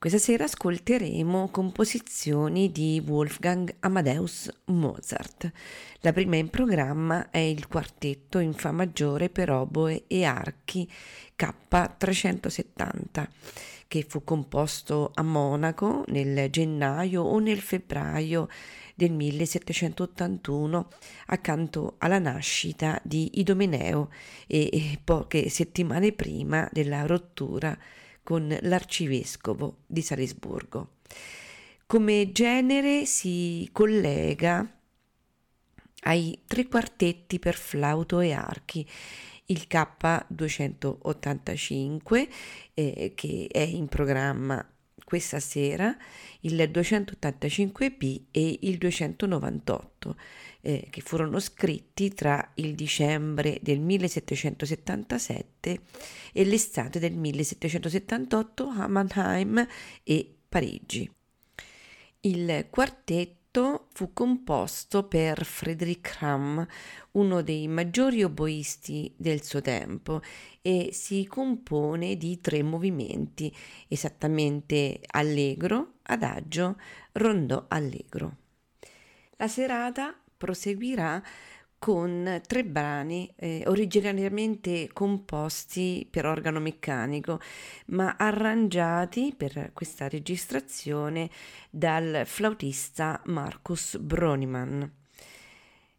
Questa sera ascolteremo composizioni di Wolfgang Amadeus Mozart. La prima in programma è il quartetto in Fa maggiore per oboe e archi K370 che fu composto a Monaco nel gennaio o nel febbraio del 1781 accanto alla nascita di Idomeneo e poche settimane prima della rottura con l'arcivescovo di Salisburgo. Come genere si collega ai tre quartetti per flauto e archi, il K285 eh, che è in programma questa sera, il 285B e il 298 eh, che furono scritti tra il dicembre del 1777 e l'estate del 1778 a Mannheim e Parigi. Il quartetto fu composto per Friedrich Ramm, uno dei maggiori oboisti del suo tempo, e si compone di tre movimenti, esattamente allegro, adagio, rondò allegro. La serata proseguirà con tre brani eh, originariamente composti per organo meccanico, ma arrangiati per questa registrazione dal flautista Marcus Broniman.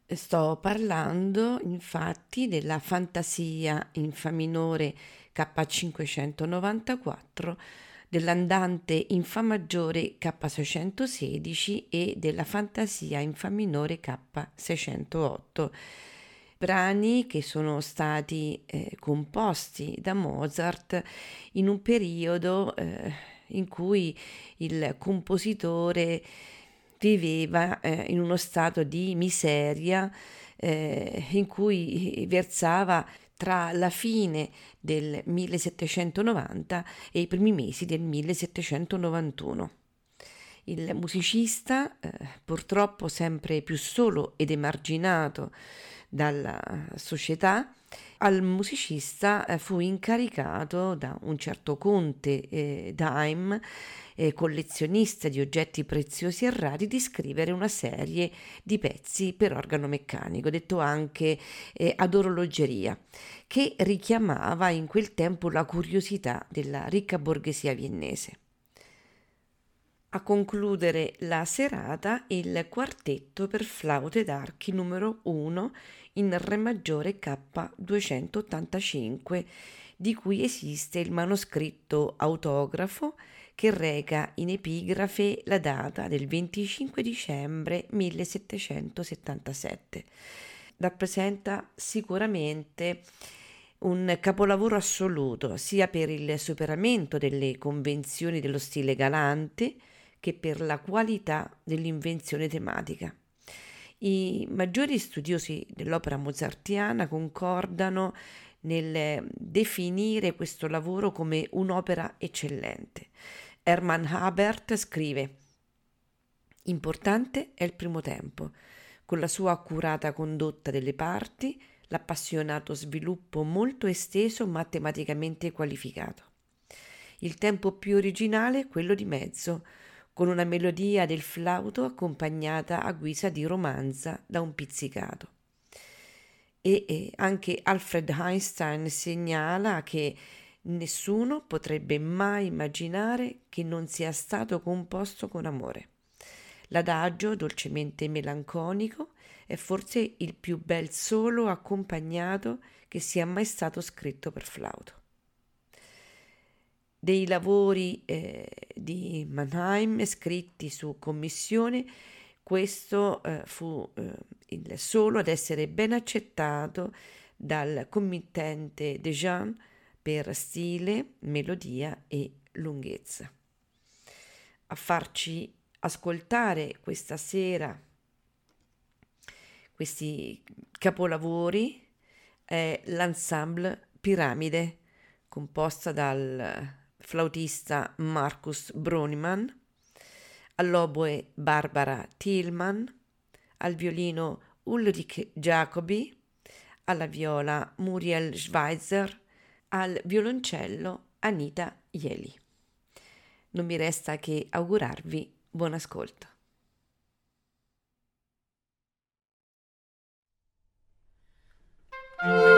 Sto parlando infatti della fantasia in Fa minore K594 dell'andante in Fa maggiore K616 e della fantasia in Fa minore K608 brani che sono stati eh, composti da Mozart in un periodo eh, in cui il compositore viveva eh, in uno stato di miseria eh, in cui versava tra la fine del 1790 e i primi mesi del 1791. Il musicista, eh, purtroppo sempre più solo ed emarginato dalla società, al musicista eh, fu incaricato da un certo conte eh, Daim, eh, collezionista di oggetti preziosi e rari, di scrivere una serie di pezzi per organo meccanico, detto anche eh, ad orologeria, che richiamava in quel tempo la curiosità della ricca borghesia viennese. A concludere la serata il quartetto per flauto ed archi numero 1 in Re maggiore K285, di cui esiste il manoscritto autografo che reca in epigrafe la data del 25 dicembre 1777. Rappresenta sicuramente un capolavoro assoluto sia per il superamento delle convenzioni dello stile galante che per la qualità dell'invenzione tematica. I maggiori studiosi dell'opera mozartiana concordano nel definire questo lavoro come un'opera eccellente. Hermann Habert scrive Importante è il primo tempo, con la sua accurata condotta delle parti, l'appassionato sviluppo molto esteso matematicamente qualificato. Il tempo più originale è quello di mezzo, con una melodia del flauto accompagnata a guisa di romanza da un pizzicato. E, e anche Alfred Einstein segnala che nessuno potrebbe mai immaginare che non sia stato composto con amore. L'adagio, dolcemente melanconico, è forse il più bel solo accompagnato che sia mai stato scritto per flauto dei lavori eh, di Mannheim scritti su commissione, questo eh, fu eh, il solo ad essere ben accettato dal committente De Jean per stile, melodia e lunghezza. A farci ascoltare questa sera questi capolavori è l'ensemble Piramide, composta dal flautista Marcus Broniman, all'oboe Barbara Tillman, al violino Ulrich Jacobi, alla viola Muriel Schweitzer, al violoncello Anita Ieli. Non mi resta che augurarvi buon ascolto. thank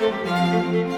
Música